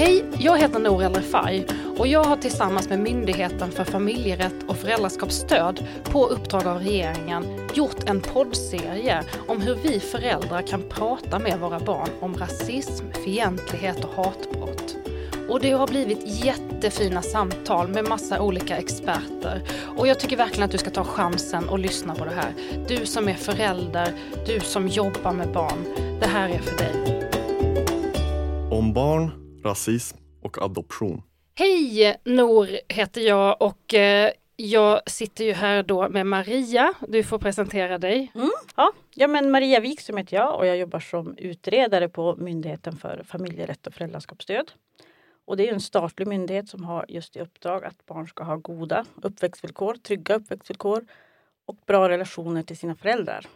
Hej, jag heter Nour El Refai och jag har tillsammans med Myndigheten för familjerätt och föräldraskapsstöd på uppdrag av regeringen gjort en poddserie om hur vi föräldrar kan prata med våra barn om rasism, fientlighet och hatbrott. Och det har blivit jättefina samtal med massa olika experter. Och jag tycker verkligen att du ska ta chansen och lyssna på det här. Du som är förälder, du som jobbar med barn. Det här är för dig. Om barn, rasism och adoption. Hej! Nor heter jag och eh, jag sitter ju här då med Maria. Du får presentera dig. Mm, ja. ja, men Maria Wikström heter jag och jag jobbar som utredare på Myndigheten för familjerätt och föräldraskapsstöd. Och det är en statlig myndighet som har just i uppdrag att barn ska ha goda uppväxtvillkor, trygga uppväxtvillkor och bra relationer till sina föräldrar.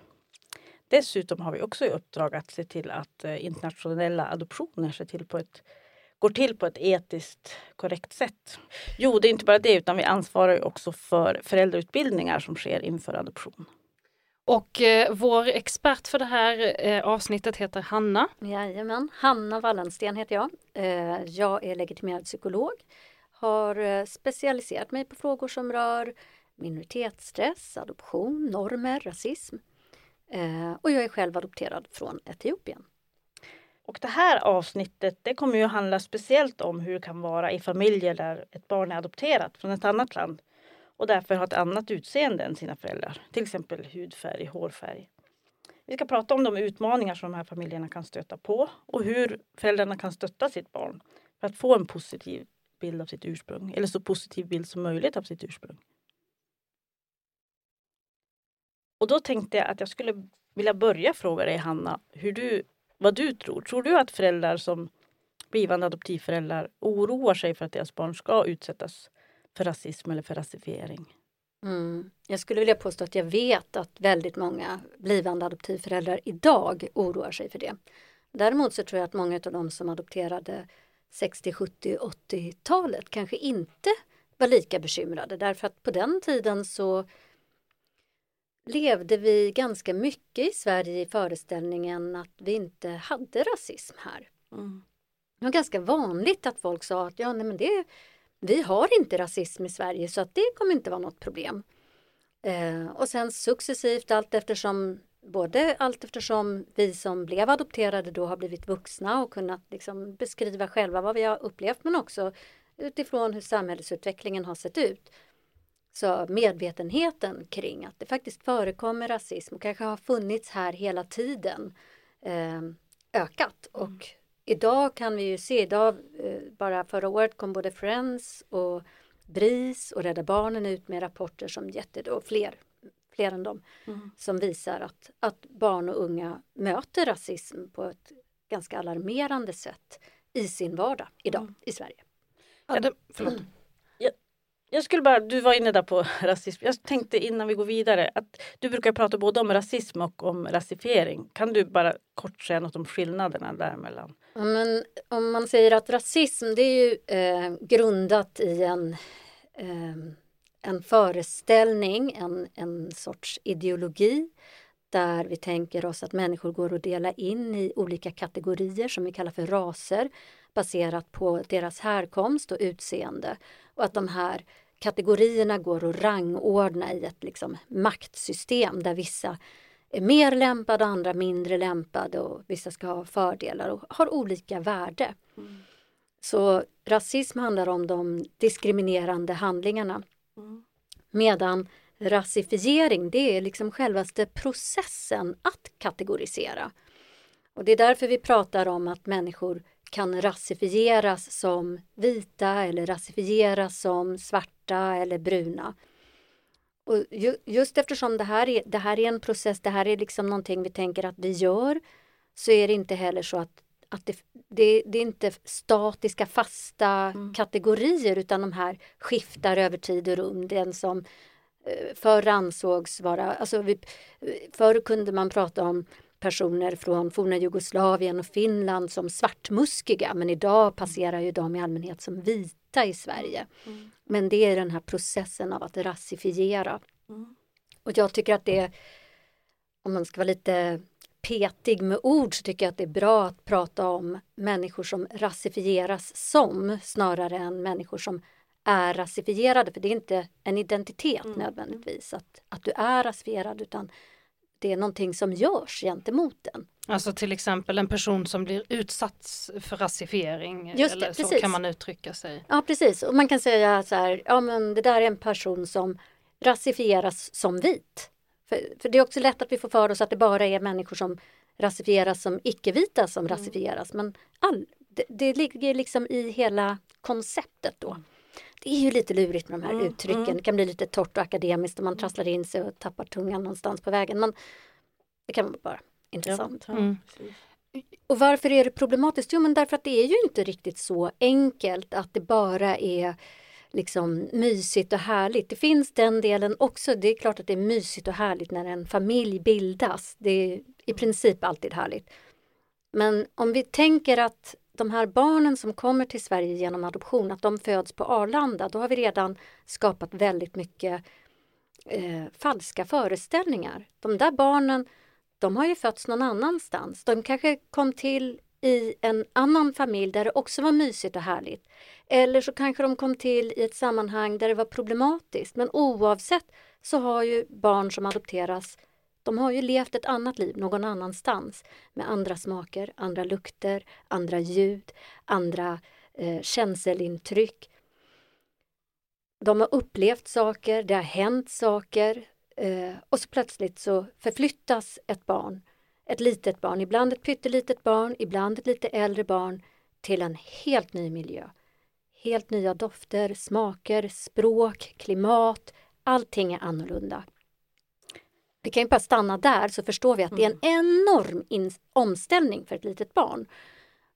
Dessutom har vi också i uppdrag att se till att eh, internationella adoptioner ser till på ett, går till på ett etiskt korrekt sätt. Jo, det är inte bara det utan vi ansvarar också för föräldrautbildningar som sker inför adoption. Och eh, vår expert för det här eh, avsnittet heter Hanna. Jajamän, Hanna Wallensten heter jag. Eh, jag är legitimerad psykolog. Har eh, specialiserat mig på frågor som rör minoritetsstress, adoption, normer, rasism. Eh, och jag är själv adopterad från Etiopien. Och det här avsnittet det kommer ju handla speciellt om hur det kan vara i familjer där ett barn är adopterat från ett annat land och därför har ett annat utseende än sina föräldrar. Till exempel hudfärg, hårfärg. Vi ska prata om de utmaningar som de här familjerna kan stöta på och hur föräldrarna kan stötta sitt barn för att få en positiv bild av sitt ursprung eller så positiv bild som möjligt av sitt ursprung. Och då tänkte jag att jag skulle vilja börja fråga dig Hanna, hur du, vad du tror. Tror du att föräldrar som blivande adoptivföräldrar oroar sig för att deras barn ska utsättas för rasism eller för rasifiering? Mm. Jag skulle vilja påstå att jag vet att väldigt många blivande adoptivföräldrar idag oroar sig för det. Däremot så tror jag att många av de som adopterade 60, 70, 80-talet kanske inte var lika bekymrade därför att på den tiden så levde vi ganska mycket i Sverige i föreställningen att vi inte hade rasism här. Mm. Det var ganska vanligt att folk sa att ja, nej, men det, vi har inte rasism i Sverige så att det kommer inte vara något problem. Eh, och sen successivt allt eftersom både allt eftersom vi som blev adopterade då har blivit vuxna och kunnat liksom beskriva själva vad vi har upplevt men också utifrån hur samhällsutvecklingen har sett ut så medvetenheten kring att det faktiskt förekommer rasism och kanske har funnits här hela tiden eh, ökat. Mm. Och idag kan vi ju se, idag, eh, bara förra året kom både Friends och BRIS och Rädda Barnen ut med rapporter som jätte, och fler, fler än dem, mm. som visar att, att barn och unga möter rasism på ett ganska alarmerande sätt i sin vardag idag mm. i Sverige. Ja, det, förlåt. Jag skulle bara, du var inne där på rasism. Jag tänkte innan vi går vidare att du brukar prata både om rasism och om rasifiering. Kan du bara kort säga något om skillnaderna däremellan? Ja, men om man säger att rasism det är ju eh, grundat i en, eh, en föreställning, en, en sorts ideologi där vi tänker oss att människor går att dela in i olika kategorier som vi kallar för raser baserat på deras härkomst och utseende och att de här kategorierna går att rangordna i ett liksom, maktsystem där vissa är mer lämpade andra mindre lämpade och vissa ska ha fördelar och har olika värde. Mm. Så rasism handlar om de diskriminerande handlingarna. Mm. Medan rasifiering det är liksom självaste processen att kategorisera. Och det är därför vi pratar om att människor kan rasifieras som vita eller rasifieras som svarta eller bruna. Och ju, just eftersom det här, är, det här är en process, det här är liksom någonting vi tänker att vi gör, så är det inte heller så att, att det, det, det är inte statiska fasta mm. kategorier utan de här skiftar över tid och rum. Den som eh, förr ansågs vara, alltså vi, förr kunde man prata om personer från forna Jugoslavien och Finland som svartmuskiga men idag passerar ju de i allmänhet som vita i Sverige. Mm. Men det är den här processen av att rasifiera. Mm. Och jag tycker att det, om man ska vara lite petig med ord så tycker jag att det är bra att prata om människor som rasifieras som snarare än människor som är rasifierade. För det är inte en identitet mm. nödvändigtvis att, att du är rasifierad utan det är någonting som görs gentemot den. Alltså till exempel en person som blir utsatt för rasifiering. Just det, eller så kan man uttrycka sig. Ja precis, och man kan säga så här, ja men det där är en person som rasifieras som vit. För, för det är också lätt att vi får för oss att det bara är människor som rasifieras som icke-vita som mm. rasifieras. Men all, det, det, ligger liksom i hela konceptet då. Mm. Det är ju lite lurigt med de här mm. uttrycken. Mm. Det kan bli lite torrt och akademiskt och man trasslar in sig och tappar tungan någonstans på vägen. Men det kan vara bara intressant. Ja, mm. Och varför är det problematiskt? Jo men därför att det är ju inte riktigt så enkelt att det bara är liksom mysigt och härligt. Det finns den delen också. Det är klart att det är mysigt och härligt när en familj bildas. Det är i princip alltid härligt. Men om vi tänker att de här barnen som kommer till Sverige genom adoption, att de föds på Arlanda, då har vi redan skapat väldigt mycket eh, falska föreställningar. De där barnen, de har ju fötts någon annanstans. De kanske kom till i en annan familj där det också var mysigt och härligt. Eller så kanske de kom till i ett sammanhang där det var problematiskt. Men oavsett så har ju barn som adopteras de har ju levt ett annat liv någon annanstans med andra smaker, andra lukter, andra ljud, andra eh, känselintryck. De har upplevt saker, det har hänt saker eh, och så plötsligt så förflyttas ett barn, ett litet barn, ibland ett pyttelitet barn, ibland ett lite äldre barn till en helt ny miljö. Helt nya dofter, smaker, språk, klimat, allting är annorlunda. Vi kan ju bara stanna där så förstår vi att det är en mm. enorm omställning för ett litet barn.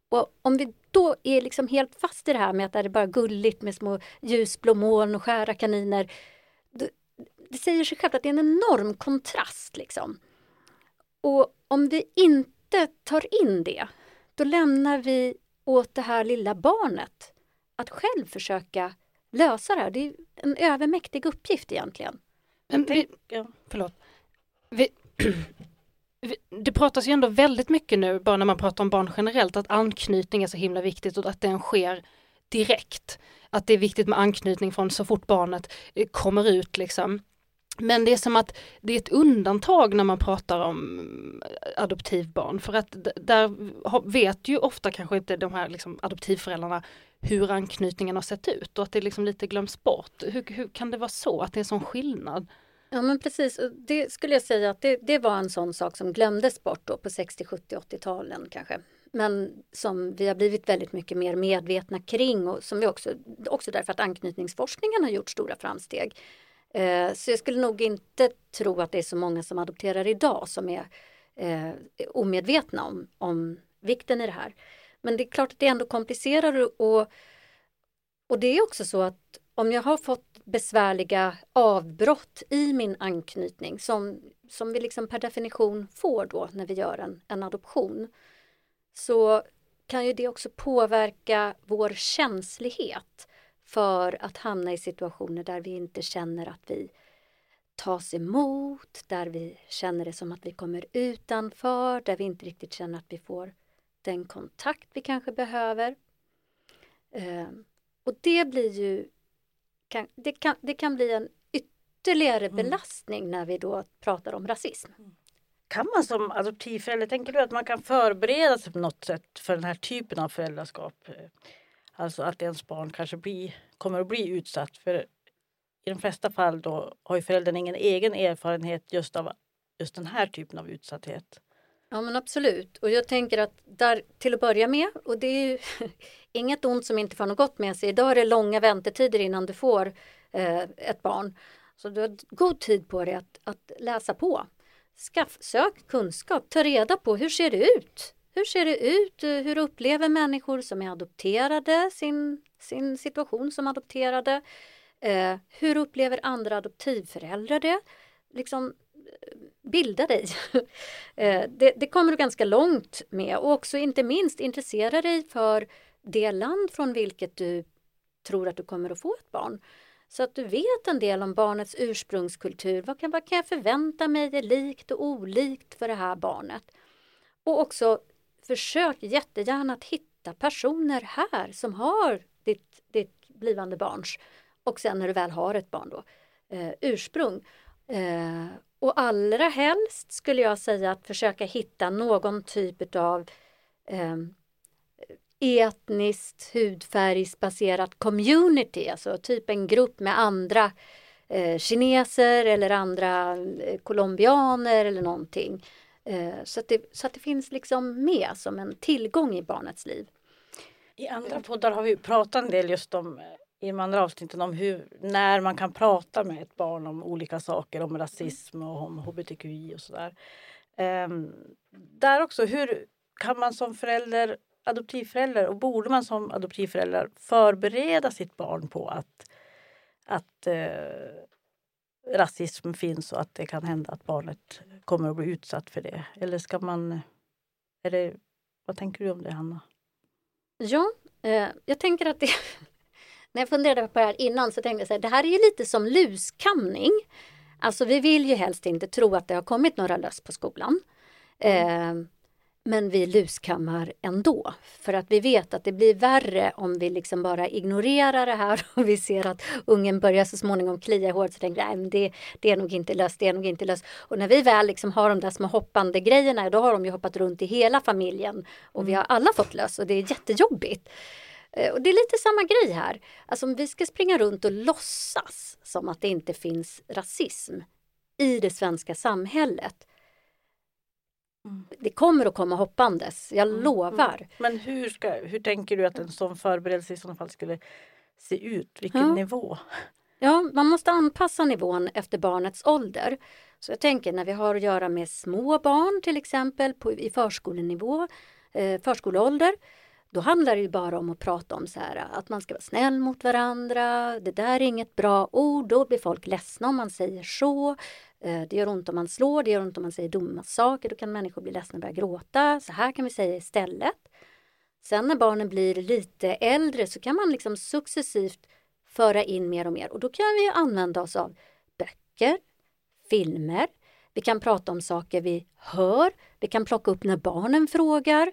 Och om vi då är liksom helt fast i det här med att det är bara gulligt med små ljusblå moln och skära kaniner. Det säger sig självt att det är en enorm kontrast. Liksom. Och om vi inte tar in det, då lämnar vi åt det här lilla barnet att själv försöka lösa det här. Det är en övermäktig uppgift egentligen. Men vi, förlåt. Vi, det pratas ju ändå väldigt mycket nu, bara när man pratar om barn generellt, att anknytning är så himla viktigt och att den sker direkt. Att det är viktigt med anknytning från så fort barnet eh, kommer ut liksom. Men det är som att det är ett undantag när man pratar om eh, adoptivbarn för att där vet ju ofta kanske inte de här liksom adoptivföräldrarna hur anknytningen har sett ut och att det liksom lite glöms bort. Hur, hur kan det vara så att det är sån skillnad? Ja men precis, det skulle jag säga att det, det var en sån sak som glömdes bort då på 60, 70, 80-talen kanske. Men som vi har blivit väldigt mycket mer medvetna kring och som vi också, också därför att anknytningsforskningen har gjort stora framsteg. Eh, så jag skulle nog inte tro att det är så många som adopterar idag som är eh, omedvetna om, om vikten i det här. Men det är klart att det ändå komplicerar och, och det är också så att om jag har fått besvärliga avbrott i min anknytning som, som vi liksom per definition får då när vi gör en, en adoption så kan ju det också påverka vår känslighet för att hamna i situationer där vi inte känner att vi tas emot, där vi känner det som att vi kommer utanför, där vi inte riktigt känner att vi får den kontakt vi kanske behöver. Eh, och det blir ju kan, det, kan, det kan bli en ytterligare mm. belastning när vi då pratar om rasism. Mm. Kan man som adoptivförälder, tänker du att man kan förbereda sig på något sätt för den här typen av föräldraskap? Alltså att ens barn kanske blir, kommer att bli utsatt. För i de flesta fall då har ju föräldern ingen egen erfarenhet just av just den här typen av utsatthet. Ja men absolut och jag tänker att där till att börja med och det är ju inget ont som inte får något gott med sig. Idag är det långa väntetider innan du får eh, ett barn. Så du har god tid på dig att, att läsa på. Skaff, sök kunskap, ta reda på hur ser det ut? Hur ser det ut? Hur upplever människor som är adopterade sin, sin situation som adopterade? Eh, hur upplever andra adoptivföräldrar det? Liksom, bilda dig. Eh, det, det, kommer du ganska långt med och också inte minst intressera dig för det land från vilket du tror att du kommer att få ett barn. Så att du vet en del om barnets ursprungskultur. Vad kan, vad kan jag förvänta mig är likt och olikt för det här barnet? Och också försök jättegärna att hitta personer här som har ditt, ditt blivande barns och sen när du väl har ett barn då, eh, ursprung. Eh, och allra helst skulle jag säga att försöka hitta någon typ av eh, etniskt hudfärgsbaserat community, alltså typ en grupp med andra eh, kineser eller andra eh, colombianer eller någonting. Eh, så, att det, så att det finns liksom med som en tillgång i barnets liv. I andra poddar har vi pratat en del just om eh, i de andra avsnitten om hur, när man kan prata med ett barn om olika saker, om rasism och om hbtqi och sådär. Um, där också, hur kan man som förälder, adoptivförälder och borde man som adoptivförälder förbereda sitt barn på att, att uh, rasism finns och att det kan hända att barnet kommer att bli utsatt för det? Eller ska man... Är det, vad tänker du om det, Hanna? Ja, eh, jag tänker att det när jag funderade på det här innan så tänkte jag att det här är ju lite som luskamning. Alltså vi vill ju helst inte tro att det har kommit några löss på skolan. Mm. Eh, men vi luskammar ändå. För att vi vet att det blir värre om vi liksom bara ignorerar det här och vi ser att ungen börjar så småningom klia i håret så tänker jag det, det är nog inte löst, det är nog inte löst. Och när vi väl liksom har de där små hoppande grejerna då har de ju hoppat runt i hela familjen och vi har alla fått löss och det är jättejobbigt. Eh, och det är lite samma grej här. Alltså om vi ska springa runt och låtsas som att det inte finns rasism i det svenska samhället Mm. Det kommer att komma hoppandes, jag mm. lovar. Mm. Men hur, ska, hur tänker du att en sån förberedelse i sådana fall skulle se ut? Vilken ja. nivå? Ja, man måste anpassa nivån efter barnets ålder. Så jag tänker när vi har att göra med små barn till exempel på, i förskolenivå, eh, förskoleålder, då handlar det ju bara om att prata om så här, att man ska vara snäll mot varandra. Det där är inget bra ord, då blir folk ledsna om man säger så. Eh, det gör ont om man slår, det gör ont om man säger dumma saker. Då kan människor bli ledsna och börja gråta. Så här kan vi säga istället. Sen när barnen blir lite äldre så kan man liksom successivt föra in mer och mer och då kan vi använda oss av böcker, filmer, vi kan prata om saker vi hör, vi kan plocka upp när barnen frågar.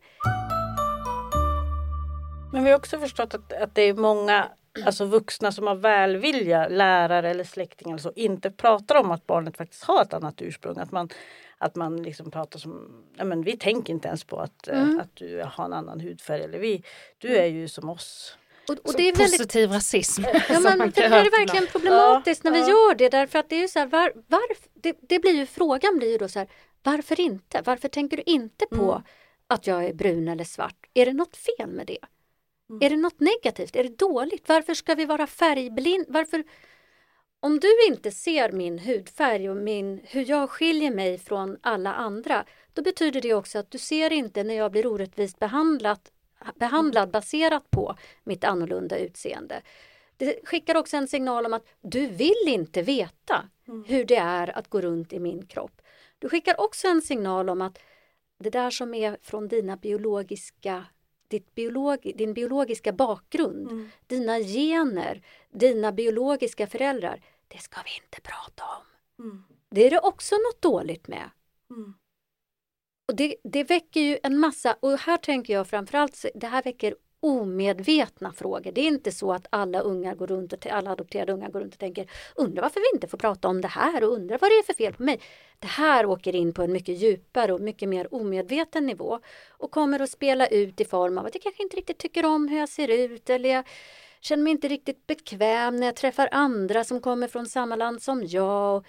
Men vi har också förstått att, att det är många alltså vuxna som har välvilja, lärare eller släktingar, så, inte pratar om att barnet faktiskt har ett annat ursprung. Att man, att man liksom pratar som, ja, men vi tänker inte ens på att, eh, mm. att du har en annan hudfärg. Eller vi, du är ju som oss. Och, och det är positiv väldigt, rasism. Ja, men det är verkligen problematiskt ja, när vi ja. gör det därför att det är ju så här, var, var, det, det, blir ju frågan blir ju då så här, varför inte? Varför tänker du inte på mm. att jag är brun eller svart? Är det något fel med det? Mm. Är det något negativt? Är det dåligt? Varför ska vi vara färgblind? Varför? Om du inte ser min hudfärg och min, hur jag skiljer mig från alla andra, då betyder det också att du ser inte när jag blir orättvist behandlat, behandlad baserat på mitt annorlunda utseende. Det skickar också en signal om att du vill inte veta mm. hur det är att gå runt i min kropp. Du skickar också en signal om att det där som är från dina biologiska ditt biolog, din biologiska bakgrund, mm. dina gener, dina biologiska föräldrar. Det ska vi inte prata om. Mm. Det är det också något dåligt med. Mm. Och det, det väcker ju en massa, och här tänker jag framförallt, det här väcker omedvetna frågor. Det är inte så att alla ungar går runt och alla adopterade ungar går runt och tänker undrar varför vi inte får prata om det här och undrar vad det är för fel på mig. Det här åker in på en mycket djupare och mycket mer omedveten nivå och kommer att spela ut i form av att jag kanske inte riktigt tycker om hur jag ser ut eller jag känner mig inte riktigt bekväm när jag träffar andra som kommer från samma land som jag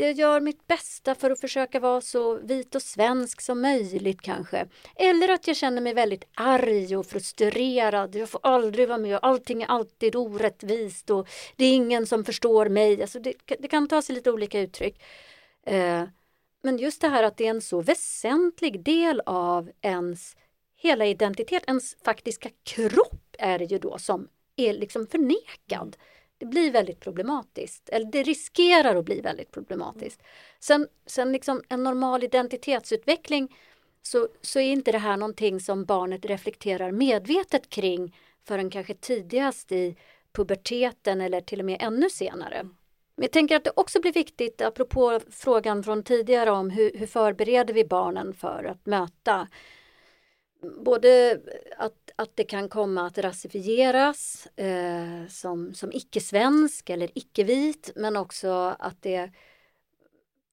jag gör mitt bästa för att försöka vara så vit och svensk som möjligt kanske. Eller att jag känner mig väldigt arg och frustrerad. Jag får aldrig vara med. Allting är alltid orättvist och det är ingen som förstår mig. Alltså det, det kan ta sig lite olika uttryck. Eh, men just det här att det är en så väsentlig del av ens hela identitet, ens faktiska kropp är det ju då som är liksom förnekad det blir väldigt problematiskt. Eller det riskerar att bli väldigt problematiskt. Sen, sen liksom en normal identitetsutveckling så, så är inte det här någonting som barnet reflekterar medvetet kring förrän kanske tidigast i puberteten eller till och med ännu senare. Men jag tänker att det också blir viktigt, apropå frågan från tidigare om hur, hur förbereder vi barnen för att möta både att, att det kan komma att rasifieras eh, som, som icke-svensk eller icke-vit men också att det,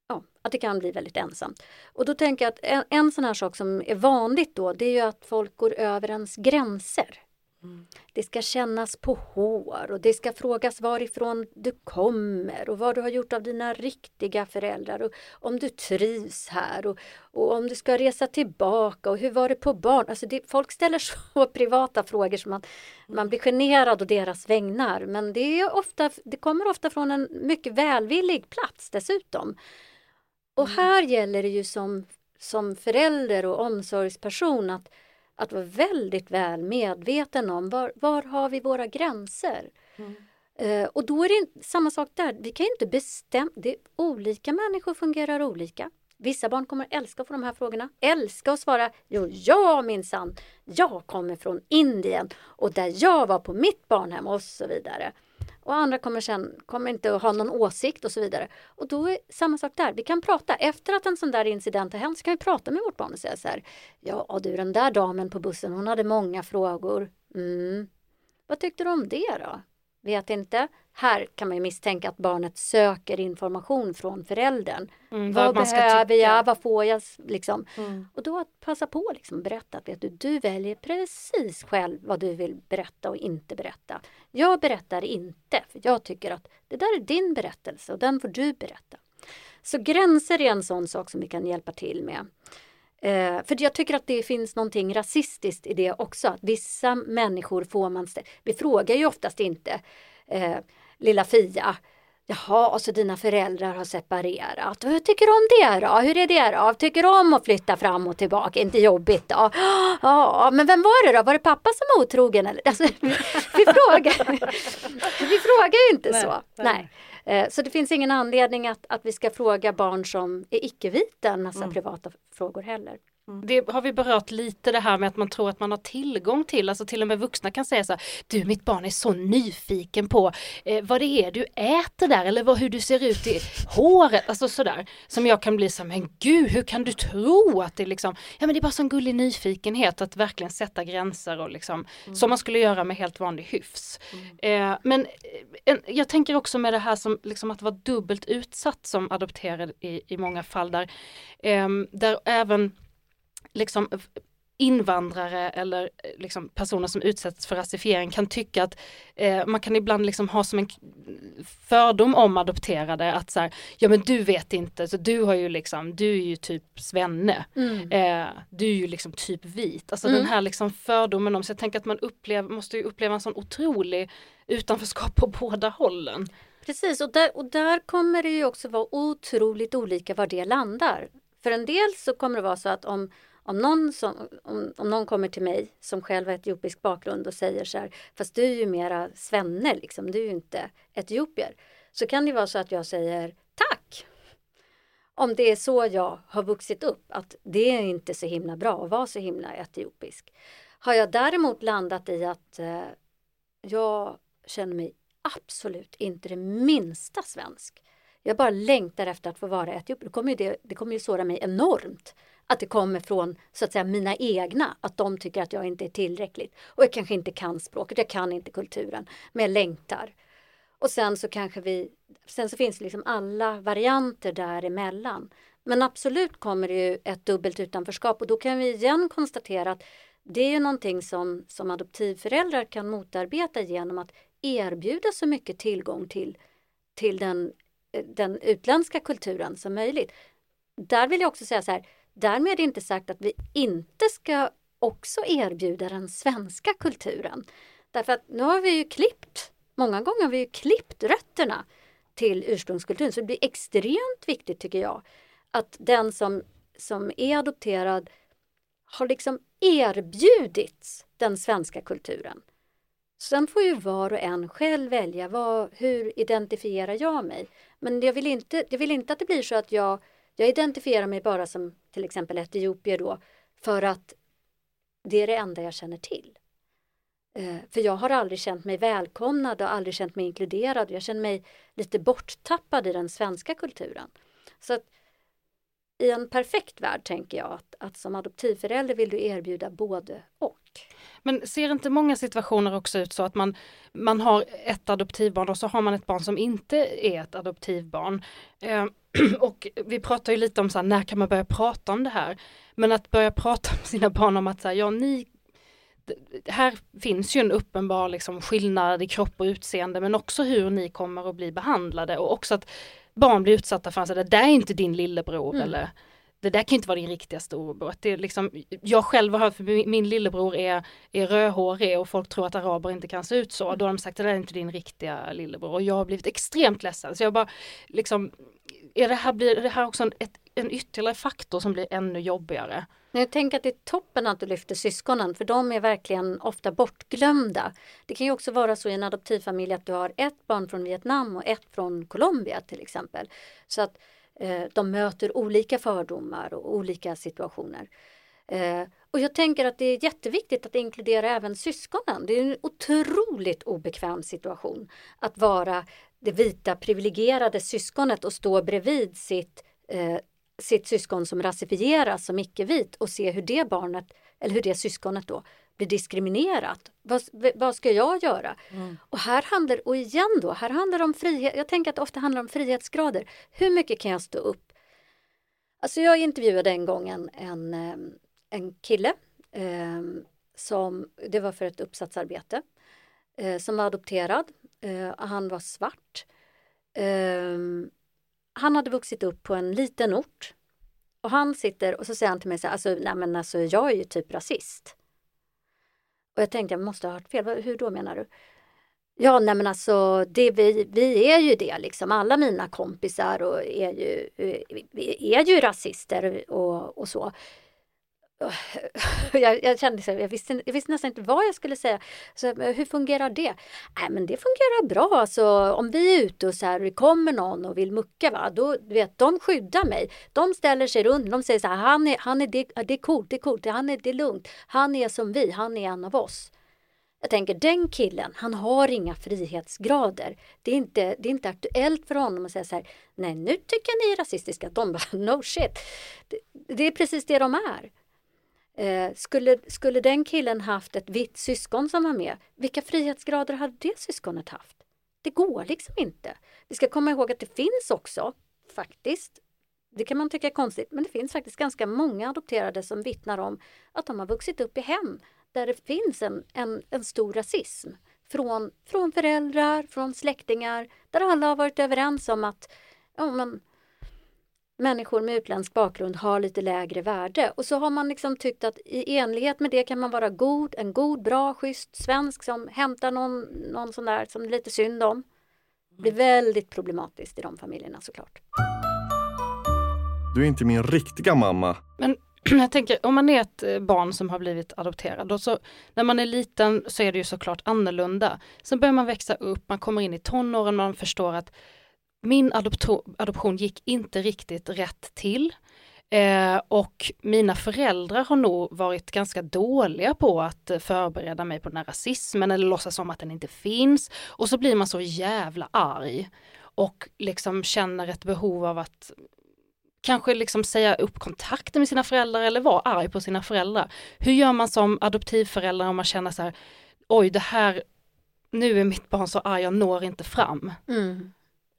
ja, att det kan bli väldigt ensamt. Och då tänker jag att en, en sån här sak som är vanligt då det är ju att folk går över ens gränser. Det ska kännas på hår och det ska frågas varifrån du kommer och vad du har gjort av dina riktiga föräldrar och om du trivs här och, och om du ska resa tillbaka och hur var det på barn? Alltså det, folk ställer så privata frågor som man, man blir generad å deras vägnar men det, är ofta, det kommer ofta från en mycket välvillig plats dessutom. Och här gäller det ju som, som förälder och omsorgsperson att att vara väldigt väl medveten om var, var har vi våra gränser. Mm. Uh, och då är det samma sak där, vi kan inte bestämma, olika människor fungerar olika. Vissa barn kommer älska att få de här frågorna, älska att svara jo, ja minsann, jag kommer från Indien och där jag var på mitt barnhem och så vidare. Och andra kommer sen kommer inte att ha någon åsikt och så vidare. Och då är samma sak där. Vi kan prata. Efter att en sån där incident har hänt så kan vi prata med vårt barn och säga så här. Ja du den där damen på bussen hon hade många frågor. Mm. Vad tyckte du om det då? Vet inte. Här kan man ju misstänka att barnet söker information från föräldern. Mm, vad, behöver jag? Vad får jag? Liksom. Mm. Och då att passa på liksom berätta att vet du, du väljer precis själv vad du vill berätta och inte berätta. Jag berättar inte, för jag tycker att det där är din berättelse och den får du berätta. Så gränser är en sån sak som vi kan hjälpa till med. Eh, för jag tycker att det finns någonting rasistiskt i det också. Att vissa människor får man... Vi frågar ju oftast inte eh, lilla Fia. Jaha, så dina föräldrar har separerat. Hur tycker du om det då? Hur är det då? Tycker du om att flytta fram och tillbaka? Inte jobbigt då? Ja, men vem var det då? Var det pappa som var otrogen? Eller? Alltså, vi, frågar, vi frågar ju inte nej, så. Nej. nej. Eh, så det finns ingen anledning att, att vi ska fråga barn som är icke-vita en massa mm. privata frågor heller. Mm. Det har vi berört lite det här med att man tror att man har tillgång till, alltså till och med vuxna kan säga så här, du mitt barn är så nyfiken på eh, vad det är du äter där eller vad, hur du ser ut i håret, alltså sådär. Som jag kan bli så här, men gud hur kan du tro att det liksom, ja men det är bara sån gullig nyfikenhet att verkligen sätta gränser och liksom, mm. som man skulle göra med helt vanlig hyfs. Mm. Eh, men eh, en, jag tänker också med det här som liksom att vara dubbelt utsatt som adopterad i, i många fall där, eh, där även liksom invandrare eller eh, liksom personer som utsätts för rasifiering kan tycka att eh, man kan ibland liksom ha som en fördom om adopterade att så här, ja men du vet inte, så du har ju liksom, du är ju typ svenne, mm. eh, du är ju liksom typ vit, alltså mm. den här liksom fördomen om, så jag tänker att man upplever, måste ju uppleva en sån otrolig utanförskap på båda hållen. Precis och där, och där kommer det ju också vara otroligt olika var det landar. För en del så kommer det vara så att om om någon, som, om, om någon kommer till mig som själv har etiopisk bakgrund och säger så här, fast du är ju mera svenne, liksom, du är ju inte etiopier. Så kan det vara så att jag säger tack. Om det är så jag har vuxit upp, att det är inte så himla bra att vara så himla etiopisk. Har jag däremot landat i att eh, jag känner mig absolut inte det minsta svensk. Jag bara längtar efter att få vara etiopier. Det kommer ju, det, det kommer ju såra mig enormt att det kommer från så att säga mina egna, att de tycker att jag inte är tillräckligt. Och jag kanske inte kan språket, jag kan inte kulturen, men jag längtar. Och sen så kanske vi, sen så finns det liksom alla varianter däremellan. Men absolut kommer det ju ett dubbelt utanförskap och då kan vi igen konstatera att det är ju någonting som, som adoptivföräldrar kan motarbeta genom att erbjuda så mycket tillgång till, till den, eh, den utländska kulturen som möjligt. Där vill jag också säga så här, Därmed inte sagt att vi inte ska också erbjuda den svenska kulturen. Därför att nu har vi ju klippt, många gånger har vi ju klippt rötterna till ursprungskulturen. Så det blir extremt viktigt tycker jag att den som, som är adopterad har liksom erbjudits den svenska kulturen. Sen får ju var och en själv välja vad, hur identifierar jag mig. Men jag vill, inte, jag vill inte att det blir så att jag jag identifierar mig bara som till exempel etiopier då för att det är det enda jag känner till. Eh, för jag har aldrig känt mig välkomnad och aldrig känt mig inkluderad. Jag känner mig lite borttappad i den svenska kulturen. Så att i en perfekt värld tänker jag att, att som adoptivförälder vill du erbjuda både och. Men ser inte många situationer också ut så att man, man har ett adoptivbarn och så har man ett barn som inte är ett adoptivbarn. Eh, Och vi pratar ju lite om så här, när kan man börja prata om det här? Men att börja prata med sina barn om att så här, ja ni här finns ju en uppenbar liksom, skillnad i kropp och utseende men också hur ni kommer att bli behandlade och också att barn blir utsatta för att det där är inte din lillebror mm. eller det där kan inte vara din riktiga storebror. Det är liksom, jag själv har hört, för min lillebror är, är rödhårig och folk tror att araber inte kan se ut så. Då har de sagt det där är inte din riktiga lillebror. Och jag har blivit extremt ledsen. Så jag bara, liksom, är det här, blir det här också en, ett, en ytterligare faktor som blir ännu jobbigare? Jag tänker att det är toppen att du lyfter syskonen för de är verkligen ofta bortglömda. Det kan ju också vara så i en adoptivfamilj att du har ett barn från Vietnam och ett från Colombia till exempel. Så att eh, de möter olika fördomar och olika situationer. Eh, och jag tänker att det är jätteviktigt att inkludera även syskonen. Det är en otroligt obekväm situation att vara det vita privilegierade syskonet och stå bredvid sitt eh, sitt syskon som rasifieras som icke-vit och se hur det barnet, eller hur det syskonet då, blir diskriminerat. Vad, vad ska jag göra? Mm. Och här handlar, och igen då, här handlar det om frihet. Jag tänker att det ofta handlar om frihetsgrader. Hur mycket kan jag stå upp? Alltså jag intervjuade en gång en, en, en kille eh, som, det var för ett uppsatsarbete, eh, som var adopterad. Eh, han var svart. Eh, han hade vuxit upp på en liten ort. Och han sitter och så säger han till mig så här, alltså, nej men alltså jag är ju typ rasist. Och jag tänkte, jag måste ha hört fel, hur då menar du? Ja, nej men alltså det, vi, vi är ju det liksom. Alla mina kompisar och är ju, eh, är ju rasister och, och så. jag, jag, kände så, jag, visste, jag visste nästan inte vad jag skulle säga. Så, hur fungerar det? Nej, men det fungerar bra. Alltså, om vi är ute och så här, det kommer någon och vill mucka, va? Då, du vet, de skyddar mig. De ställer sig runt, de säger så här, han är, han är det, det är coolt, det är coolt, han är, det är lugnt. Han är som vi, han är en av oss. Jag tänker den killen, han har inga frihetsgrader. Det är inte, det är inte aktuellt för honom att säga så här, nej nu tycker jag ni är rasistiska. De bara, no shit. Det, det är precis det de är. Eh, skulle, skulle den killen haft ett vitt syskon som var med, vilka frihetsgrader hade det syskonet haft? Det går liksom inte. Vi ska komma ihåg att det finns också, faktiskt, det kan man tycka är konstigt, men det finns faktiskt ganska många adopterade som vittnar om att de har vuxit upp i hem där det finns en, en, en stor rasism. Från, från föräldrar, från släktingar, där alla har varit överens om att ja, men, människor med utländsk bakgrund har lite lägre värde. Och så har man liksom tyckt att i enlighet med det kan man vara god, en god, bra, schysst svensk som hämtar någon, någon sån där som det är lite synd om. Det blir väldigt problematiskt i de familjerna såklart. Du är inte min riktiga mamma. Men jag tänker om man är ett eh, barn som har blivit adopterad och så när man är liten så är det ju såklart annorlunda. Sen börjar man växa upp, man kommer in i tonåren, man förstår att min adoption gick inte riktigt rätt till. Eh, och mina föräldrar har nog varit ganska dåliga på att förbereda mig på den här rasismen eller låtsas som att den inte finns. Och så blir man så jävla arg och liksom känner ett behov av att kanske liksom säga upp kontakten med sina föräldrar eller vara arg på sina föräldrar. Hur gör man som adoptivförälder om man känner så här, oj det här, nu är mitt barn så arg, jag når inte fram. Mm.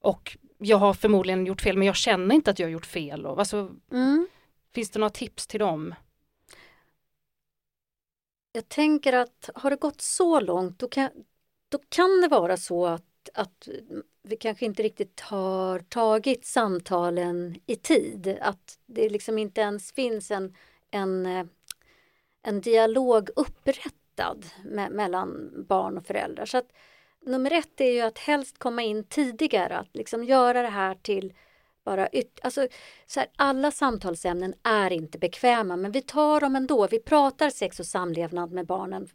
Och jag har förmodligen gjort fel men jag känner inte att jag har gjort fel. Och, alltså, mm. Finns det några tips till dem? Jag tänker att har det gått så långt då kan, då kan det vara så att, att vi kanske inte riktigt har tagit samtalen i tid. Att det liksom inte ens finns en, en, en dialog upprättad med, mellan barn och föräldrar. Så att nummer ett är ju att helst komma in tidigare, att liksom göra det här till bara yt alltså, så här, Alla samtalsämnen är inte bekväma men vi tar dem ändå. Vi pratar sex och samlevnad med barnen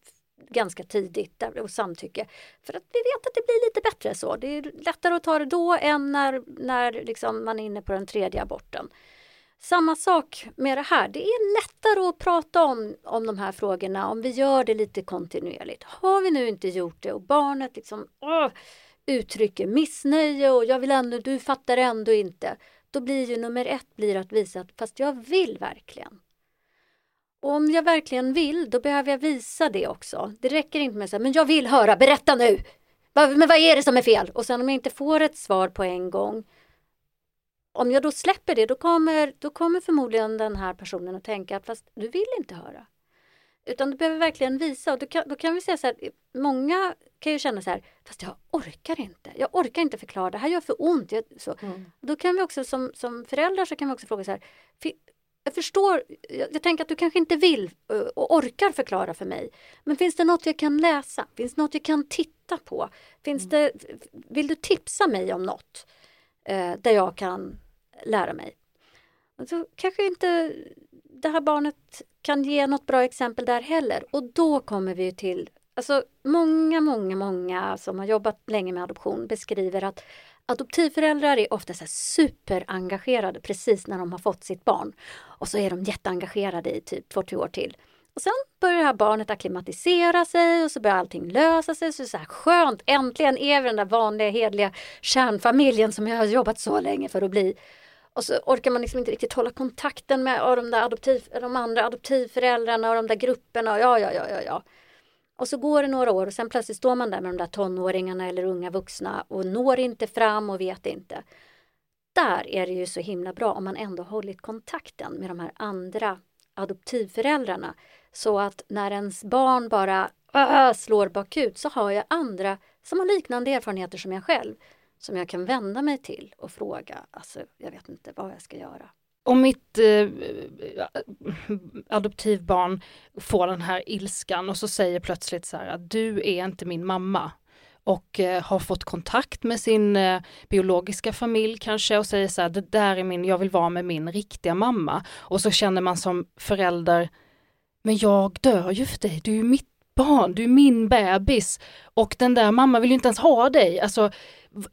ganska tidigt och samtycke. För att vi vet att det blir lite bättre så. Det är lättare att ta det då än när, när liksom man är inne på den tredje aborten samma sak med det här. Det är lättare att prata om, om de här frågorna om vi gör det lite kontinuerligt. Har vi nu inte gjort det och barnet liksom åh, uttrycker missnöje och jag vill ändå, du fattar ändå inte. Då blir ju nummer ett blir att visa att fast jag vill verkligen. Och om jag verkligen vill, då behöver jag visa det också. Det räcker inte med att säga, men jag vill höra, berätta nu! Men vad är det som är fel? Och sen om jag inte får ett svar på en gång, om jag då släpper det, då kommer, då kommer förmodligen den här personen att tänka att fast du vill inte höra. Utan du behöver verkligen visa och då kan, då kan vi säga så här, många kan ju känna så här, fast jag orkar inte. Jag orkar inte förklara, det här gör för ont. Jag, så. Mm. Då kan vi också som, som föräldrar så kan vi också fråga så här, jag förstår, jag, jag, tänker att du kanske inte vill och orkar förklara för mig. Men finns det något jag kan läsa? Finns det något jag kan titta på? Finns mm. det, vill du tipsa mig om något eh, där jag kan lära mig? Så kanske inte det här barnet kan ge något bra exempel där heller. Och då kommer vi till, alltså många, många, många som har jobbat länge med adoption beskriver att Adoptivföräldrar är ofta så superengagerade precis när de har fått sitt barn. Och så är de jätteengagerade i typ två, tre år till. Och sen börjar det här barnet akklimatisera sig och så börjar allting lösa sig. Så det är så här skönt, äntligen är vi den där vanliga hedliga kärnfamiljen som jag har jobbat så länge för att bli. Och så orkar man liksom inte riktigt hålla kontakten med de, där adoptiv, de andra adoptivföräldrarna och de där grupperna. Ja, ja, ja, ja, ja. Och så går det några år och sen plötsligt står man där med de där tonåringarna eller unga vuxna och når inte fram och vet inte. Där är det ju så himla bra om man ändå hållit kontakten med de här andra adoptivföräldrarna. Så att när ens barn bara äh, slår bakut så har jag andra som har liknande erfarenheter som jag själv som jag kan vända mig till och fråga, alltså jag vet inte vad jag ska göra. Om mitt eh, adoptivbarn får den här ilskan och så säger plötsligt så här att du är inte min mamma och eh, har fått kontakt med sin eh, biologiska familj kanske och säger så här, det där är min, jag vill vara med min riktiga mamma. Och så känner man som förälder, men jag dör ju för dig, du är mitt barn, du är min bebis och den där mamma vill ju inte ens ha dig. Alltså,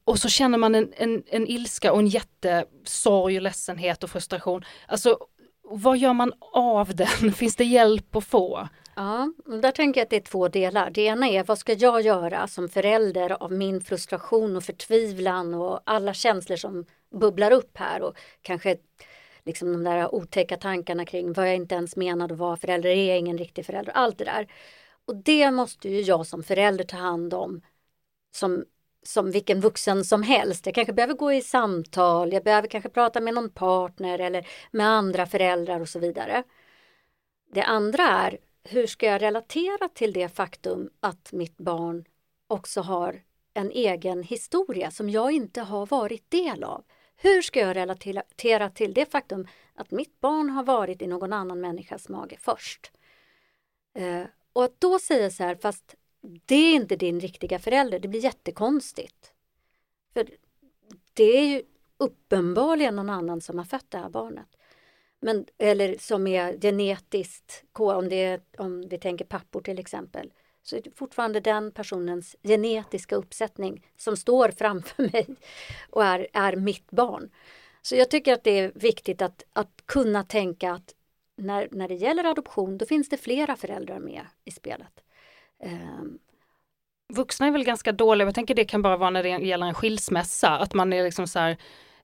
och så känner man en, en, en ilska och en jättesorg, och ledsenhet och frustration. Alltså vad gör man av den? Finns det hjälp att få? Ja, där tänker jag att det är två delar. Det ena är vad ska jag göra som förälder av min frustration och förtvivlan och alla känslor som bubblar upp här och kanske liksom de där otäcka tankarna kring vad jag inte ens menade att vara förälder, är jag ingen riktig förälder, allt det där. Och det måste ju jag som förälder ta hand om som som vilken vuxen som helst. Jag kanske behöver gå i samtal, jag behöver kanske prata med någon partner eller med andra föräldrar och så vidare. Det andra är, hur ska jag relatera till det faktum att mitt barn också har en egen historia som jag inte har varit del av? Hur ska jag relatera till det faktum att mitt barn har varit i någon annan människas mage först? Eh, och att då säga så här, fast det är inte din riktiga förälder, det blir jättekonstigt. För det är ju uppenbarligen någon annan som har fött det här barnet. Men, eller som är genetiskt, om, det om vi tänker pappor till exempel, så är det fortfarande den personens genetiska uppsättning som står framför mig och är, är mitt barn. Så jag tycker att det är viktigt att, att kunna tänka att när, när det gäller adoption, då finns det flera föräldrar med i spelet. Um, Vuxna är väl ganska dåliga, jag tänker det kan bara vara när det gäller en skilsmässa, att man är liksom så här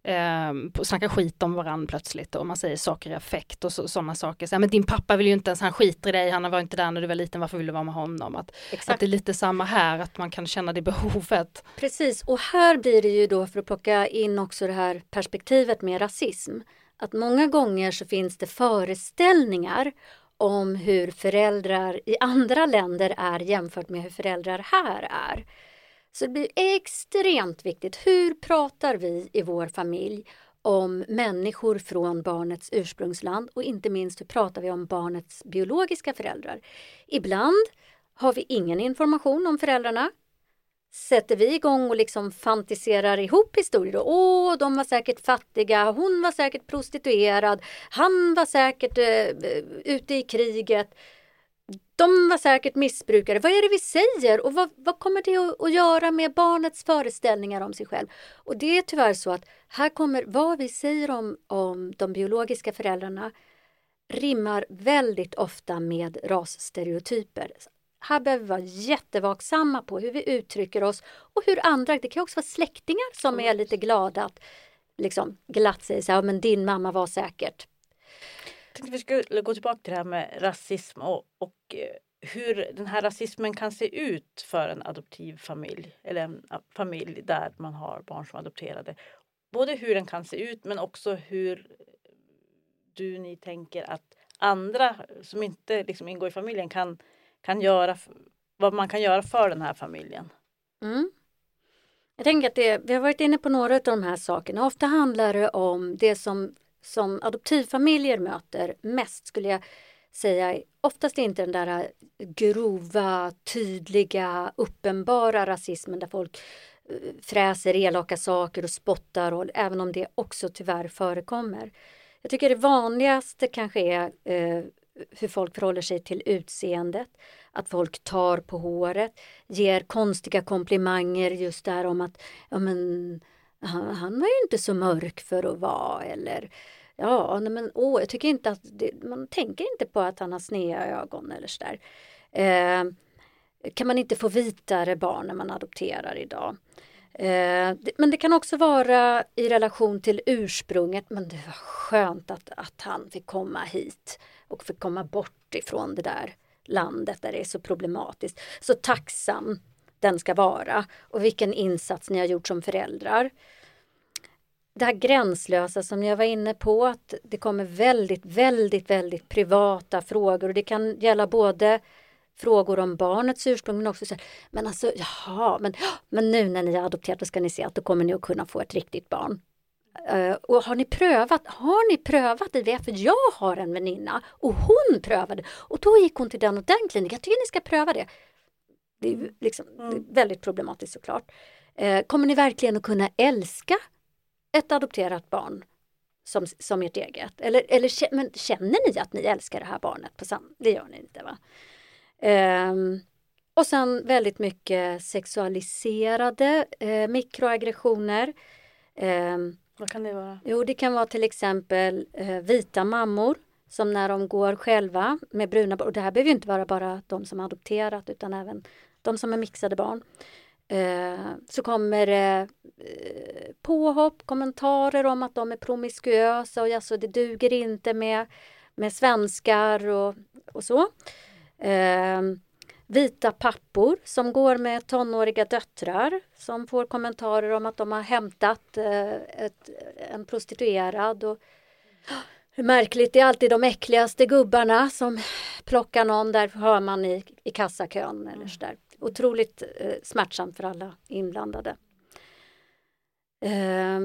eh, snackar skit om varandra plötsligt och man säger saker i affekt och sådana saker. Så här, men din pappa vill ju inte ens, han skiter i dig, han var inte där när du var liten, varför vill du vara med honom? Att, att det är lite samma här, att man kan känna det behovet. Precis, och här blir det ju då för att plocka in också det här perspektivet med rasism. Att många gånger så finns det föreställningar om hur föräldrar i andra länder är jämfört med hur föräldrar här är. Så det blir extremt viktigt. Hur pratar vi i vår familj om människor från barnets ursprungsland och inte minst hur pratar vi om barnets biologiska föräldrar? Ibland har vi ingen information om föräldrarna sätter vi igång och liksom fantiserar ihop historier. Åh, de var säkert fattiga, hon var säkert prostituerad, han var säkert eh, eh, ute i kriget. de var säkert missbrukare. Vad är det vi säger och vad, vad kommer det att, att, göra med barnets föreställningar om sig själv? Och det är tyvärr så att här kommer vad vi säger om, om de biologiska föräldrarna rimmar väldigt ofta med rasstereotyper. Här behöver vi vara jättevaksamma på hur vi uttrycker oss och hur andra, det kan också vara släktingar som är lite glada att liksom glatt säga så här, men din mamma var säkert. Jag tänkte vi skulle gå tillbaka till det här med rasism och, och eh, hur den här rasismen kan se ut för en adoptivfamilj eller en familj där man har barn som adopterade. Både hur den kan se ut men också hur du, ni tänker att andra som inte liksom ingår i familjen kan, kan göra, vad man kan göra för den här familjen. Mm. Jag tänker att det, vi har varit inne på några av de här sakerna. Ofta handlar det om det som, som adoptivfamiljer möter mest skulle jag säga. Oftast inte den där grova, tydliga, uppenbara rasismen där folk eh, fräser elaka saker och spottar, och, även om det också tyvärr förekommer. Jag tycker det vanligaste kanske är eh, hur folk förhåller sig till utseendet. Att folk tar på håret, ger konstiga komplimanger just där om att ja, men, han, han var ju inte så mörk för att vara eller ja, nej, men åh, jag tycker inte att det, man tänker inte på att han har sneda ögon eller sådär. Eh, kan man inte få vitare barn när man adopterar idag? Eh, men det kan också vara i relation till ursprunget. Men det var skönt att, att han fick komma hit och fick komma bort ifrån det där landet där det är så problematiskt. Så tacksam den ska vara och vilken insats ni har gjort som föräldrar. Det här gränslösa som jag var inne på, att det kommer väldigt, väldigt, väldigt privata frågor och det kan gälla både frågor om barnets ursprung men också så här, men alltså jaha, men, men nu när ni har adopterat då ska ni se att då kommer ni att kunna få ett riktigt barn. Uh, och har ni prövat, har ni prövat IVF? För jag har en väninna och hon prövade och då gick hon till den och den kliniken. Jag tycker ni ska pröva det. Det är, liksom, mm. det är väldigt problematiskt såklart. Uh, kommer ni verkligen att kunna älska ett adopterat barn som, som ert eget? Eller, eller men känner ni att ni älskar det här barnet? På sam det gör ni inte va? Um, och sen väldigt mycket sexualiserade eh, mikroaggressioner. Um, vad kan det vara? Jo, det kan vara till exempel eh, vita mammor som när de går själva med bruna barn. Och det här behöver inte vara bara de som adopterat utan även de som är mixade barn. Eh, så kommer det eh, påhopp, kommentarer om att de är promiskuösa och alltså, det duger inte med, med svenskar och, och så. Eh, vita pappor som går med tonåriga döttrar som får kommentarer om att de har hämtat eh, ett, en prostituerad. Och, hur märkligt, det är alltid de äckligaste gubbarna som plockar någon, där hör man i, i kassakön eller så där. Otroligt eh, smärtsamt för alla inblandade. Eh,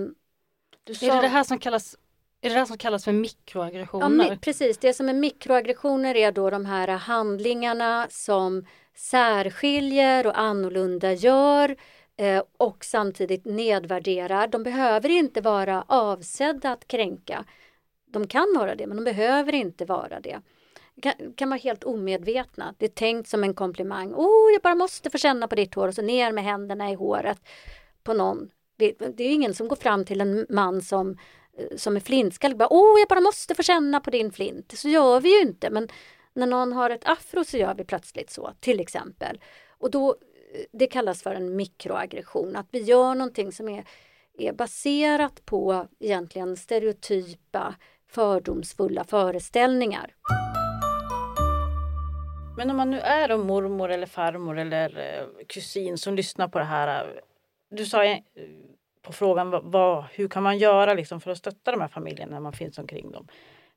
sa... Är det det här som kallas är det det som kallas för mikroaggressioner? Ja, precis, det som är mikroaggressioner är då de här handlingarna som särskiljer och annorlunda gör eh, och samtidigt nedvärderar. De behöver inte vara avsedda att kränka. De kan vara det, men de behöver inte vara det. Kan, kan vara helt omedvetna. Det är tänkt som en komplimang. Oh, jag bara måste få känna på ditt hår och så ner med händerna i håret på någon. Det, det är ingen som går fram till en man som Eh, som är flintskallig, bara åh jag bara måste få känna på din flint. Så gör vi ju inte men när någon har ett afro så gör vi plötsligt så till exempel. Och då, eh, det kallas för en mikroaggression, att vi gör någonting som är, är baserat på egentligen stereotypa fördomsfulla föreställningar. Men om man nu är då mormor eller farmor eller eh, kusin som lyssnar på det här. Du sa på frågan vad, vad, hur kan man göra liksom för att stötta de här familjerna när man finns omkring dem.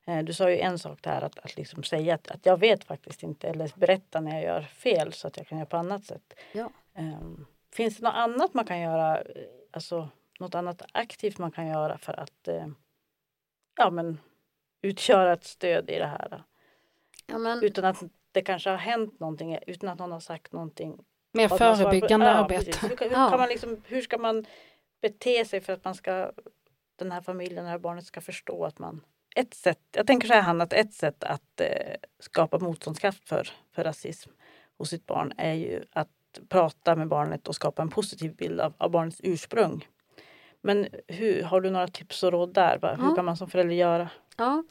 Eh, du sa ju en sak där att, att liksom säga att, att jag vet faktiskt inte eller berätta när jag gör fel så att jag kan göra på annat sätt. Ja. Um, finns det något annat man kan göra, alltså något annat aktivt man kan göra för att uh, ja, men, utgöra ett stöd i det här? Ja, men... Utan att det kanske har hänt någonting, utan att någon har sagt någonting. Mer förebyggande arbete. Hur, hur, ja. liksom, hur ska man bete sig för att man ska, den här familjen, det här barnet ska förstå att man ett sätt, jag tänker så här Hanna, att ett sätt att eh, skapa motståndskraft för, för rasism hos sitt barn är ju att prata med barnet och skapa en positiv bild av, av barnets ursprung. Men hur, har du några tips och råd där? Va? Hur Ja. kan man som förälder göra? Ja,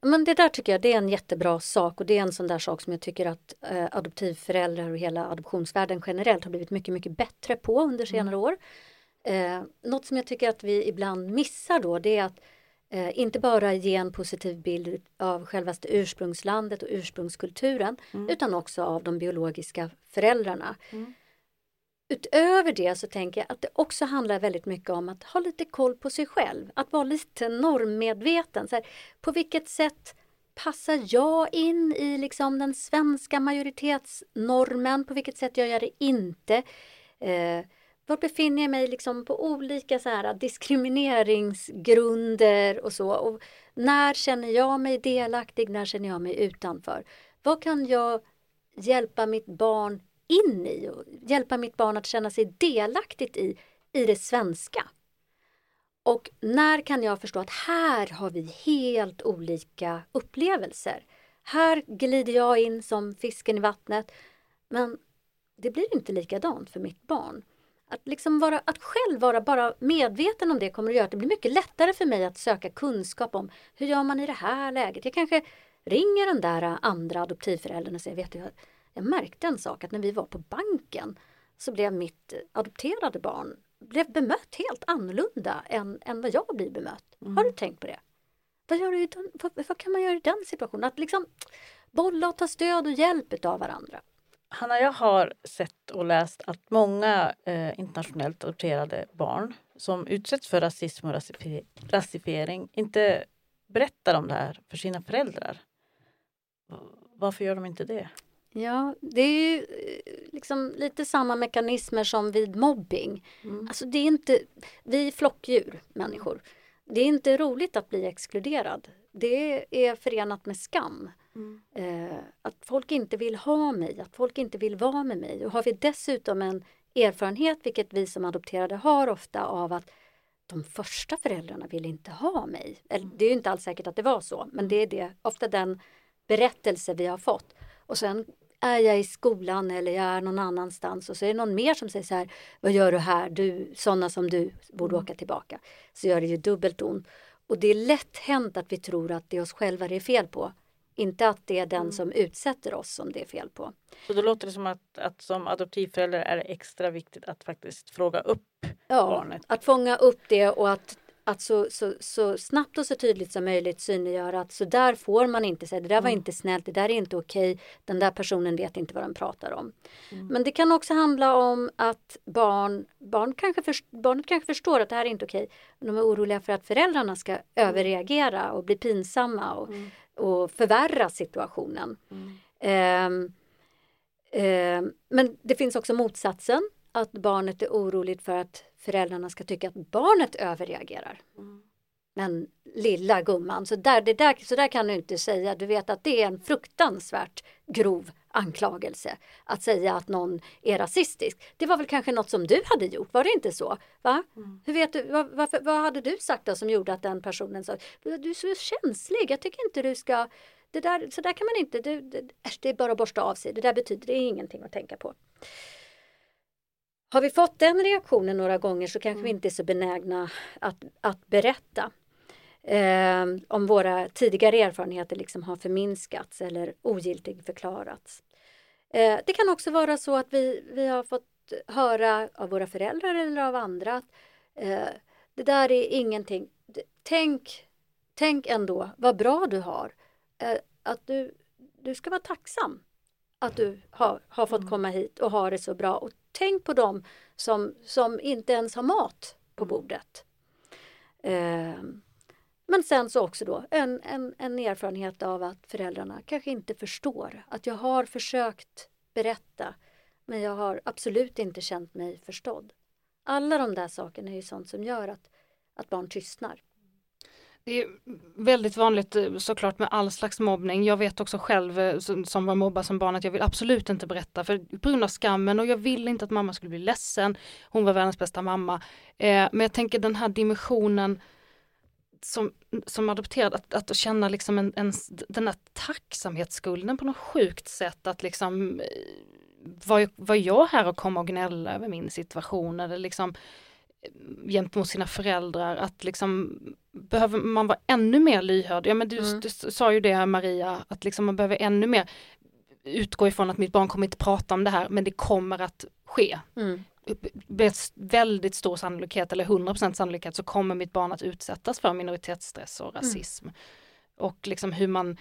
men det där tycker jag det är en jättebra sak och det är en sån där sak som jag tycker att eh, adoptivföräldrar och hela adoptionsvärlden generellt har blivit mycket, mycket bättre på under senare år. Eh, något som jag tycker att vi ibland missar då det är att eh, inte bara ge en positiv bild av självaste ursprungslandet och ursprungskulturen utan också av de biologiska föräldrarna. Utöver det så tänker jag att det också handlar väldigt mycket om att ha lite koll på sig själv, att vara lite normmedveten. Så här, på vilket sätt passar jag in i liksom den svenska majoritetsnormen? På vilket sätt gör jag det inte? Eh, var befinner jag mig liksom på olika så här diskrimineringsgrunder och så? Och när känner jag mig delaktig? När känner jag mig utanför? Vad kan jag hjälpa mitt barn in i och hjälpa mitt barn att känna sig delaktigt i, i det svenska? Och när kan jag förstå att här har vi helt olika upplevelser? Här glider jag in som fisken i vattnet men det blir inte likadant för mitt barn. Att, liksom vara, att själv vara bara medveten om det kommer att göra att det blir mycket lättare för mig att söka kunskap om hur gör man i det här läget. Jag kanske ringer den där andra adoptivföräldern och säger, vet du, jag, jag märkte en sak att när vi var på banken så blev mitt adopterade barn blev bemött helt annorlunda än, än vad jag blir bemött. Har du tänkt på det? Vad, gör du vad, vad kan man göra i den situationen? Att liksom bolla och ta stöd och hjälp av varandra. Hanna, jag har sett och läst att många eh, internationellt adopterade barn som utsätts för rasism och rasifi- rasifiering inte berättar om det här för sina föräldrar. Varför gör de inte det? Ja, det är ju eh, liksom lite samma mekanismer som vid mobbing. Alltså det är inte, vi är flockdjur, människor. Det är inte roligt att bli exkluderad. Det är förenat med skam. Eh, att folk inte vill ha mig, att folk inte vill vara med mig. Och har vi dessutom en erfarenhet, vilket vi som adopterade har ofta, av att de första föräldrarna vill inte ha mig. Eller, det är ju inte alls säkert att det var så, men det är det, ofta den berättelse vi har fått. Och sen är jag i skolan eller jag är någon annanstans och så är det någon mer som säger så här, vad gör du här, du, sådana som du borde åka tillbaka. Så gör det ju dubbelt ont. Och det är lätt hänt att vi tror att det är oss själva det är fel på. Inte att det är den som utsätter oss som det är fel på. Så då låter det som att, att som adoptivförälder är det extra viktigt att faktiskt fråga upp Ja, barnet. att fånga upp det och att, att så, så, så snabbt och så tydligt som möjligt synliggöra att så där får man inte säga, det där var inte snällt, det där är inte okej, den där personen vet inte vad den pratar om. Men det kan också handla om att barn, barn kanske först, barnet kanske förstår att det här är inte okej, men de är oroliga för att föräldrarna ska överreagera och bli pinsamma och, och förvärra situationen. Ehm, ehm, men det finns också motsatsen, att barnet är oroligt för att föräldrarna ska tycka att barnet överreagerar. Men lilla gumman, så där, det där, så där kan du inte säga. Du vet att det är en fruktansvärt grov anklagelse att säga att någon är rasistisk. Det var väl kanske något som du hade gjort, var det inte så? Va? Hur vet du, vad, varför, vad hade du sagt då som gjorde att den personen sa du är så känslig, jag tycker inte du ska det där, så där kan man inte, det, det, det är bara att borsta av sig, det där betyder, det är ingenting att tänka på. Har vi fått den reaktionen några gånger så kanske vi inte är så benägna att, att berätta eh, om våra tidigare erfarenheter liksom har förminskats eller ogiltig förklarats. Eh, det kan också vara så att vi, vi har fått höra av våra föräldrar eller av andra att eh, det där är ingenting. Tänk, tänk ändå vad bra du har. Eh, att du, du ska vara tacksam att du har, har fått komma hit och ha det så bra. Och tänk på dem som, som inte ens har mat på bordet. Eh, men sen så också då en, en, en erfarenhet av att föräldrarna kanske inte förstår. Att jag har försökt berätta men jag har absolut inte känt mig förstådd. Alla de där sakerna är ju sånt som gör att, att barn tystnar. Det är väldigt vanligt eh, såklart med all slags mobbning. Jag vet också själv eh, som, som var mobbad som barn att jag vill absolut inte berätta för på grund av skammen och jag ville inte att mamma skulle bli ledsen. Hon var världens bästa mamma. Eh, men jag tänker den här dimensionen som, som adopterad att, att känna liksom en, en, den här tacksamhetsskulden på något sjukt sätt att liksom eh, var, var jag här och kom och gnälla över min situation eller liksom gentemot sina föräldrar att liksom behöver man vara ännu mer lyhörd. Ja men du, mm. du sa ju det Maria, att liksom man behöver ännu mer utgå ifrån att mitt barn kommer inte prata om det här men det kommer att ske. Mm. Med väldigt stor sannolikhet eller 100% sannolikhet så kommer mitt barn att utsättas för minoritetsstress och mm. rasism. Mm. Och liksom hur man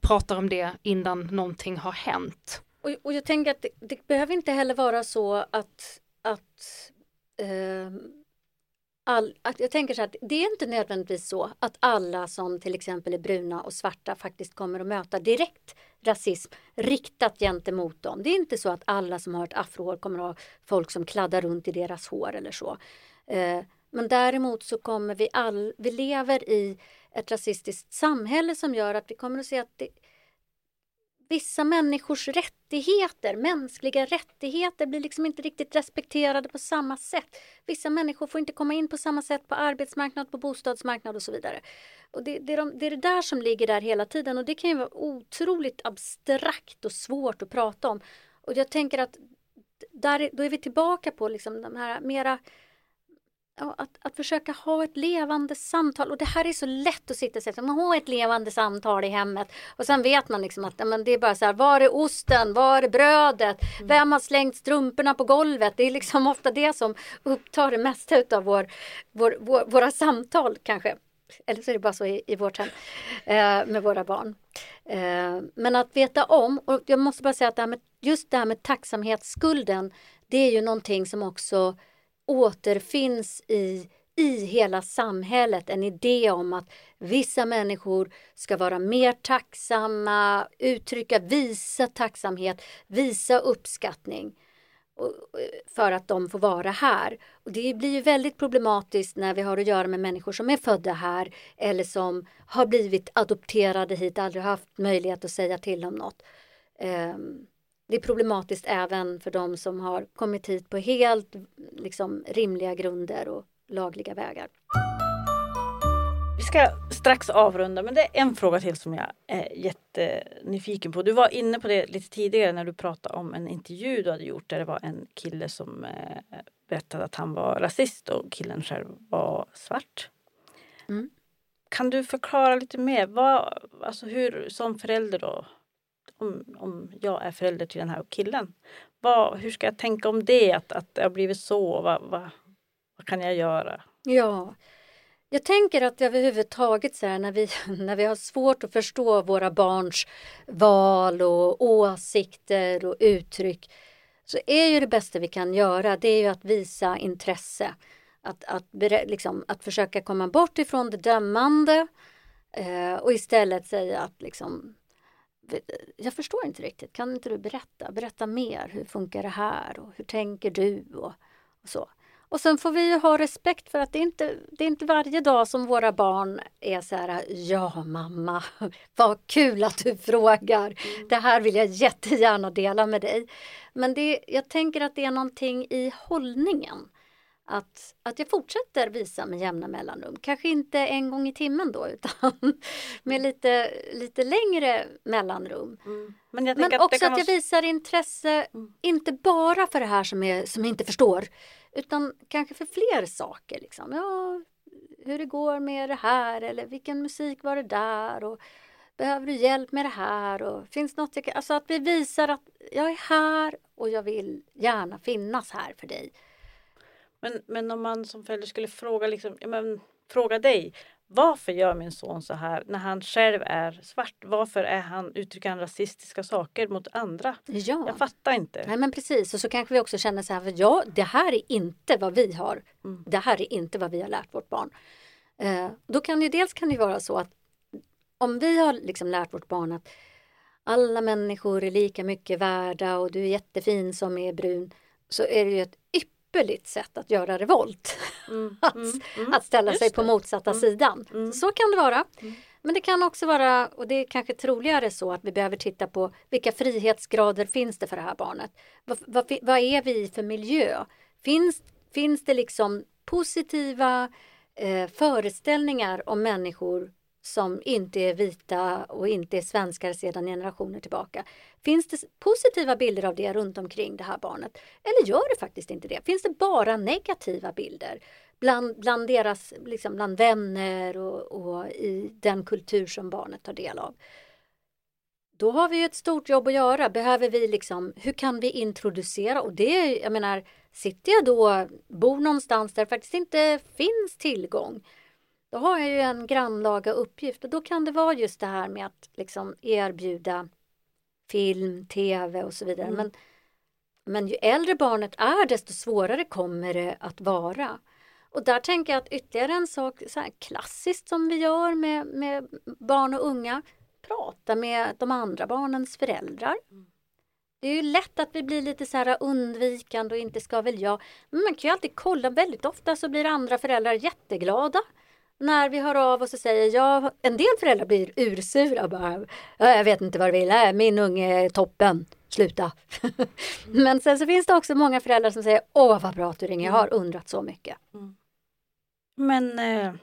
pratar om det innan någonting har hänt. Och, och jag tänker att det, det behöver inte heller vara så att, att eh, all, att jag tänker så att det är inte nödvändigtvis så att alla som till exempel är bruna och svarta faktiskt kommer att möta direkt rasism riktat gentemot dem. Det är inte så att alla som har ett afrohår kommer att ha folk som kladdar runt i deras hår eller så. Eh, men däremot så kommer vi all, vi lever i ett rasistiskt samhälle som gör att vi kommer att se att det, vissa människors rättigheter, mänskliga rättigheter blir liksom inte riktigt respekterade på samma sätt. Vissa människor får inte komma in på samma sätt på arbetsmarknad, på bostadsmarknad och så vidare. Och det, det, är de, det är det där som ligger där hela tiden och det kan ju vara otroligt abstrakt och svårt att prata om. Och jag tänker att där, då är vi tillbaka på liksom de här mera att, att försöka ha ett levande samtal och det här är så lätt att sitta och säga, man har ett levande samtal i hemmet och sen vet man liksom att men det är bara så här, var är osten, var är brödet, mm. vem har slängt strumporna på golvet? Det är liksom ofta det som upptar det mesta av vår, vår, vår, våra samtal kanske. Eller så är det bara så i, i vårt hem eh, med våra barn. Eh, men att veta om, och jag måste bara säga att det med, just det här med tacksamhetsskulden, det är ju någonting som också återfinns i, i hela samhället en idé om att vissa människor ska vara mer tacksamma, uttrycka, visa tacksamhet, visa uppskattning eh, för att de får vara här. Och det blir ju väldigt problematiskt när vi har att göra med människor som är födda här eller som har blivit adopterade hit, aldrig haft möjlighet att säga till om något. Um, det är problematiskt även för de som har kommit hit på helt liksom, rimliga grunder och lagliga vägar. Vi ska strax avrunda men det är en fråga till som jag är jättenyfiken på. Du var inne på det lite tidigare när du pratade om en intervju du hade gjort där det var en kille som eh, berättade att han var rasist och killen själv var svart. Mm. Kan du förklara lite mer? Vad, alltså hur som förälder då om, om jag är förälder till den här killen. Vad, hur ska jag tänka om det, att, att det har blivit så? Vad, vad, vad kan jag göra? Ja, jag tänker att överhuvudtaget så här, när, vi, när vi har svårt att förstå våra barns val och åsikter och uttryck så är ju det bästa vi kan göra det är ju att visa intresse. Att, att, liksom, att försöka komma bort ifrån det dömande eh, och istället säga att liksom, jag förstår inte riktigt, kan inte du berätta? Berätta mer, hur funkar det här och hur tänker du? Och, och så. Och sen får vi ha respekt för att det är, inte, det är inte varje dag som våra barn är så här, ja mamma, vad kul att du frågar. Mm. Det här vill jag jättegärna dela med dig. Men det, jag tänker att det är någonting i hållningen att, att jag fortsätter visa med jämna mellanrum. Kanske inte en gång i timmen då utan med lite, lite längre mellanrum. Mm. Men, Men också att, att jag visar intresse, mm. inte bara för det här som, är, som jag inte förstår utan kanske för fler saker. Liksom. Ja, hur det går med det här eller vilken musik var det där och behöver du hjälp med det här och finns något jag kan, Alltså att vi visar att jag är här och jag vill gärna finnas här för dig. Men, men om man som förälder skulle fråga, liksom, men, fråga dig varför gör min son så här när han själv är svart? Varför är han, uttrycker han rasistiska saker mot andra? Ja. Jag fattar inte. Nej men precis och så kanske vi också känner så här, för ja det här är inte vad vi har. Mm. Det här är inte vad vi har lärt vårt barn. Eh, då kan det dels kan det vara så att om vi har liksom lärt vårt barn att alla människor är lika mycket värda och du är jättefin som är brun så är det ju ett ypperligt sätt att göra revolt. Mm, att, mm, mm. att ställa sig på motsatta mm, sidan. Mm. Så kan det vara. Mm. Men det kan också vara, och det är kanske troligare så att vi behöver titta på vilka frihetsgrader finns det för det här barnet? Vad, vad, vad är vi i för miljö? Finns, finns det liksom positiva eh, föreställningar om människor som inte är vita och inte är svenskar sedan generationer tillbaka. Finns det positiva bilder av det runt omkring det här barnet? Eller gör det faktiskt inte det? Finns det bara negativa bilder bland, bland deras liksom bland vänner och, och i den kultur som barnet tar del av? Då har vi ett stort jobb att göra. Behöver vi liksom, hur kan vi introducera? Och det, jag menar, sitter jag då, bor någonstans där det faktiskt inte finns tillgång då har jag ju en grannlaga uppgift och då kan det vara just det här med att liksom erbjuda film, tv och så vidare. Mm. Men, men ju äldre barnet är desto svårare kommer det att vara. Och där tänker jag att ytterligare en sak så här klassiskt som vi gör med, med barn och unga, prata med de andra barnens föräldrar. Mm. Det är ju lätt att vi blir lite så här undvikande och inte ska väl jag. Men man kan ju alltid kolla, väldigt ofta så blir andra föräldrar jätteglada när vi hör av oss och säger ja, en del föräldrar blir ursura bara. Jag vet inte vad du vill, äh, min unge är toppen, sluta. Men sen så finns det också många föräldrar som säger åh vad bra att du ringer, jag har mm. undrat så mycket. Mm. Men eh,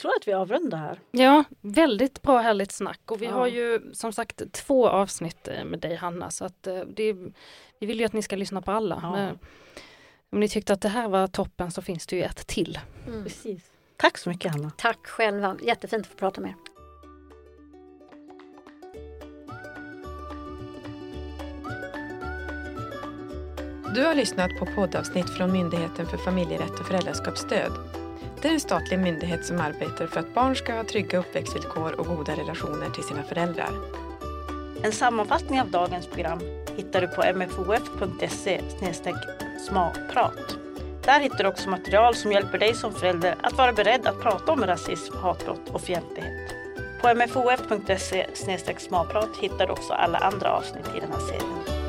tror att vi avrundar här. Ja, väldigt bra härligt snack och vi ja. har ju som sagt två avsnitt eh, med dig Hanna så att eh, det, vi vill ju att ni ska lyssna på alla. Ja. Men, om ni tyckte att det här var toppen så finns det ju ett till. Mm. Precis. Tack så mycket Hanna. Tack själva, jättefint att få prata med er. Du har lyssnat på poddavsnitt från Myndigheten för familjerätt och föräldraskapsstöd. Det är en statlig myndighet som arbetar för att barn ska ha trygga uppväxtvillkor och goda relationer till sina föräldrar. En sammanfattning av dagens program hittar du på mfof.se smalprat. Där hittar du också material som hjälper dig som förälder att vara beredd att prata om rasism, hatbrott och fientlighet. På mfof.se smalprat hittar du också alla andra avsnitt i den här serien.